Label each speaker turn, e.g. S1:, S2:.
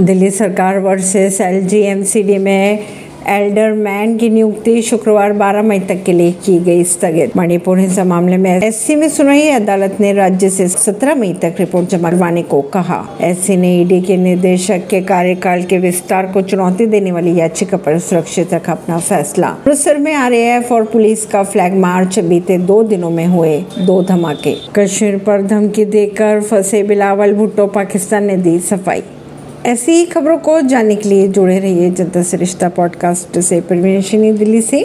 S1: दिल्ली सरकार वर्सेस एलजीएमसीडी में alderman की नियुक्ति शुक्रवार 12 मई तक के लिए की गई, स्थगित। मणिपुर हिंसा मामले में एससी में सुनाई अदालत ने राज्य से 17 मई तक रिपोर्ट जमा करवाने को कहा। एससी ने ईडी के निर्देशक के कार्यकाल के विस्तार को चुनौती देने वाली याचिका पर सुरक्षित रखा अपना फैसला। अमृतसर में आरएएफ और पुलिस का फ्लैग मार्च बीते दो दिनों में हुए दो धमाके। कश्मीर पर धमकी देकर फंसे बिलावल भुट्टो, पाकिस्तान ने दी सफ़ाई। ऐसी ही खबरों को जानने के लिए जुड़े रहिए जनता से रिश्ता पॉडकास्ट से। परवीन दिल्ली से।